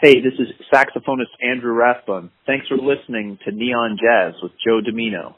Hey, this is saxophonist Andrew Rathbun. Thanks for listening to Neon Jazz with Joe Domino.